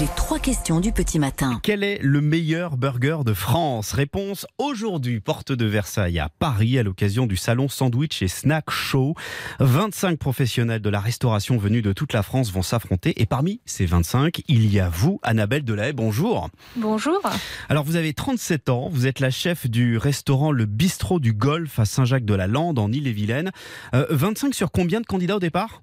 Les trois questions du petit matin. Quel est le meilleur burger de France? Réponse aujourd'hui, porte de Versailles à Paris, à l'occasion du salon Sandwich et Snack Show. 25 professionnels de la restauration venus de toute la France vont s'affronter. Et parmi ces 25, il y a vous, Annabelle Delahaye. Bonjour. Bonjour. Alors, vous avez 37 ans. Vous êtes la chef du restaurant Le Bistrot du Golfe à Saint-Jacques-de-la-Lande, en Ille-et-Vilaine. Euh, 25 sur combien de candidats au départ?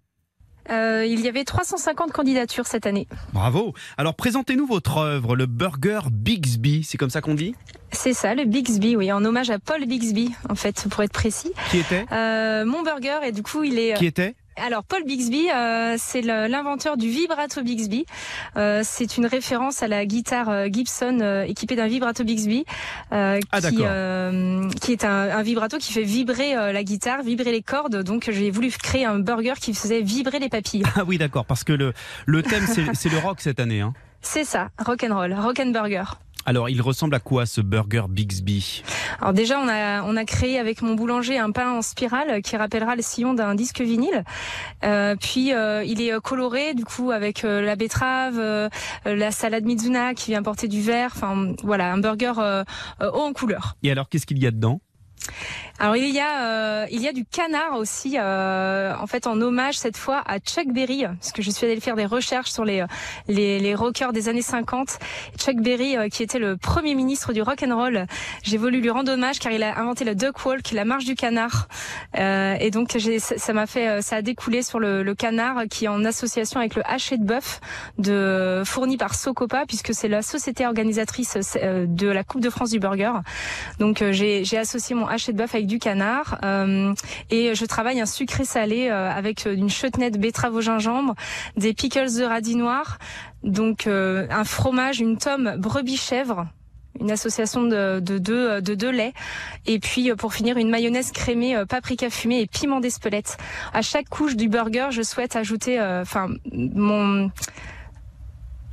Euh, il y avait 350 candidatures cette année. Bravo. Alors, présentez-nous votre œuvre, le burger Bixby. C'est comme ça qu'on dit? C'est ça, le Bixby, oui, en hommage à Paul Bixby, en fait, pour être précis. Qui était? Euh, mon burger, et du coup, il est. Qui était? Alors, Paul Bixby, euh, c'est l'inventeur du vibrato Bixby. Euh, c'est une référence à la guitare euh, Gibson euh, équipée d'un vibrato Bixby, euh, Ah, qui, euh, est un, un vibrato qui fait vibrer la guitare, vibrer les cordes. Donc, j'ai voulu créer un burger qui faisait vibrer les papilles. Ah oui, d'accord, parce que le, le thème, c'est c'est le rock cette année. Hein. C'est ça, rock and roll, rock and burger. Alors, il ressemble à quoi ce burger Bixby Alors déjà, on a, on a créé avec mon boulanger un pain en spirale qui rappellera le sillon d'un disque vinyle. Euh, puis euh, il est euh, coloré du coup avec euh, la betterave, euh, la salade Mizuna qui vient porter du vert. Enfin voilà, un burger euh, haut en couleur. Et alors, qu'est-ce qu'il y a dedans? Alors il y a euh, il y a du canard aussi euh, en fait en hommage cette fois à Chuck Berry parce que je suis allée faire des recherches sur les les, les rockers des années 50 Chuck Berry euh, qui était le premier ministre du rock and roll j'ai voulu lui rendre hommage car il a inventé le duck walk la marche du canard. Euh, et donc ça m'a fait euh, ça a découlé sur le, le canard qui est en association avec le haché de bœuf de fourni par Socopa puisque c'est la société organisatrice euh, de la Coupe de France du burger. Donc euh, j'ai j'ai associé mon haché de bœuf avec du canard euh, et je travaille un sucré salé euh, avec euh, une chutney de betterave au gingembre, des pickles de radis noir, donc un fromage, une tome brebis chèvre une association de, de deux de deux laits et puis pour finir une mayonnaise crémée paprika fumée et piment d'Espelette. À chaque couche du burger, je souhaite ajouter euh, enfin mon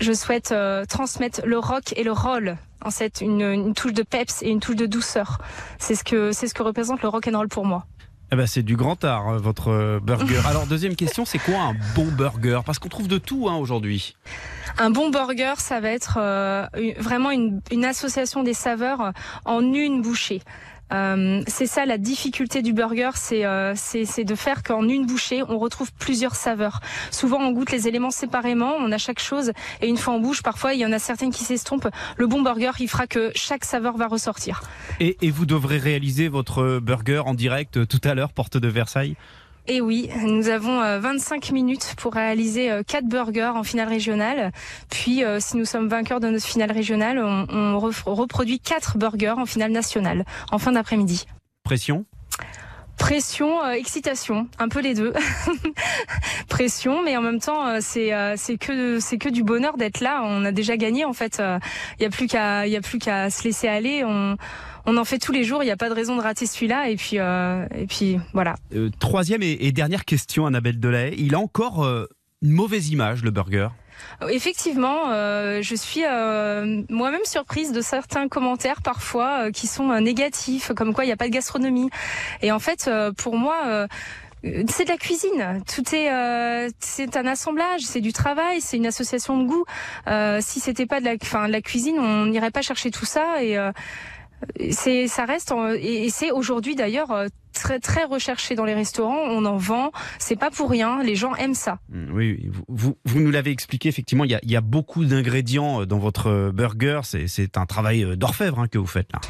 je souhaite euh, transmettre le rock et le roll en fait une, une touche de peps et une touche de douceur. C'est ce que c'est ce que représente le rock and roll pour moi. eh ben, C'est du grand art, euh, votre burger. Alors, deuxième question, c'est quoi un bon burger? Parce qu'on trouve de tout hein, aujourd'hui. Un bon burger, ça va être euh, vraiment une, une association des saveurs en une bouchée. Euh, c'est ça la difficulté du burger, c'est euh, c'est de faire qu'en une bouchée, on retrouve plusieurs saveurs. Souvent, on goûte les éléments séparément, on a chaque chose, et une fois en bouche, parfois, il y en a certaines qui s'estompent. Le bon burger, il fera que chaque saveur va ressortir. Et, et vous devrez réaliser votre burger en direct euh, tout à l'heure, porte de Versailles? Et oui, nous avons euh, 25 minutes pour réaliser euh, quatre burgers en finale régionale. Puis, euh, si nous sommes vainqueurs de notre finale régionale, on, on reproduit quatre burgers en finale nationale en fin d'après-midi. Pression? Pression, euh, excitation, un peu les deux. Pression, mais en même temps, euh, c'est euh, c'est que c'est que du bonheur d'être là. On a déjà gagné en fait. Il y a plus qu'à il y a plus qu'à se laisser aller. On on en fait tous les jours. Il n'y a pas de raison de rater celui-là. Et puis euh, et puis voilà. Euh, Troisième et, et dernière question, Annabelle Delahaye. Il a encore euh, une mauvaise image, le burger? Effectivement, euh, je suis euh, moi-même surprise de certains commentaires parfois euh, qui sont euh, négatifs, comme quoi il n'y a pas de gastronomie. Et en fait, euh, pour moi. euh, c'est de la cuisine. Tout est, euh, c'est un assemblage, c'est du travail, c'est une association de goûts. Euh, si c'était pas de la, enfin, de la cuisine, on n'irait pas chercher tout ça. Et euh, c'est, ça reste, et, et c'est aujourd'hui d'ailleurs euh, très très recherché dans les restaurants. On en vend. C'est pas pour rien. Les gens aiment ça. Mm, Oui, vous, nous l'avez expliqué, effectivement, il y a, il y a beaucoup d'ingrédients euh, dans votre burger. C'est- un travail euh, d'orfèvre hein, que vous faites là.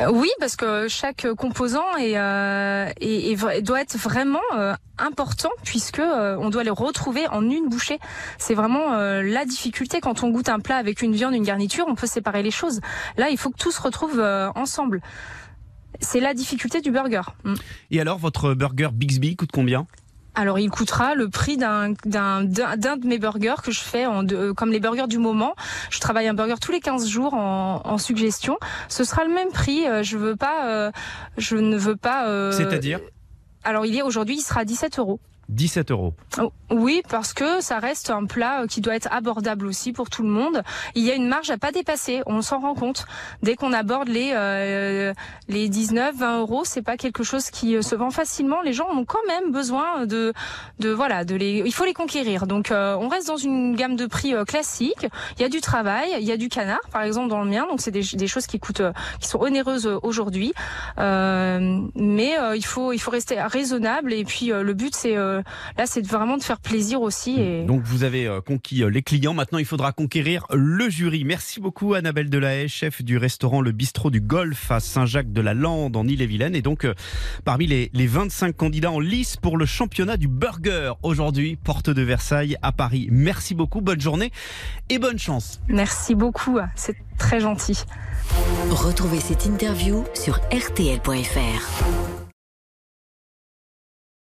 Euh, Oui, parce que chaque composant est, euh, est- est vra- doit être vraiment euh, important puisque euh, on doit le retrouver en une bouchée. C'est vraiment la difficulté quand on goûte un plat avec une viande, une garniture, on peut séparer les choses. Là, il faut que tout se retrouve ensemble. C'est la difficulté du burger. Mm. Et alors, votre burger Bixby coûte combien Alors, il coûtera le prix d'un d'un d'un de mes burgers que je fais en de- euh, comme les burgers du moment. Je travaille un burger tous les 15 jours en, en suggestion. Ce sera le même prix. Euh, Je veux pas, euh, je ne veux pas. euh, C'est-à-dire Alors, il est aujourd'hui, il sera à 17 euros. 17 euros. Oh, oui, parce que ça reste un plat qui doit être abordable aussi pour tout le monde. Il y a une marge à pas dépasser, on s'en rend compte. Dès qu'on aborde les euh, les 19, 20 euros, c'est pas quelque chose qui euh, se vend facilement. Les gens ont quand même besoin de de voilà, de les, il faut les conquérir. Donc euh, on reste dans une gamme de prix classique. Il y a du travail, il y a du canard, par exemple dans le mien. Donc c'est des, choses qui coûtent, qui sont onéreuses aujourd'hui. mais il faut il faut rester raisonnable. Et puis le but c'est là, c'est vraiment de faire plaisir aussi. Et... Donc vous avez euh, conquis euh, les clients. Maintenant, il faudra conquérir le jury. Merci beaucoup, Annabelle Delahaye, chef du restaurant Le Bistrot du Golf à Saint-Jacques-de-la-Lande en Ille-et-Vilaine. Et donc, euh, parmi les, les 25 candidats en lice pour le championnat du burger aujourd'hui, porte de Versailles à Paris. Merci beaucoup, bonne journée et bonne chance. Merci beaucoup, c'est très gentil. Retrouvez cette interview sur rtl.fr.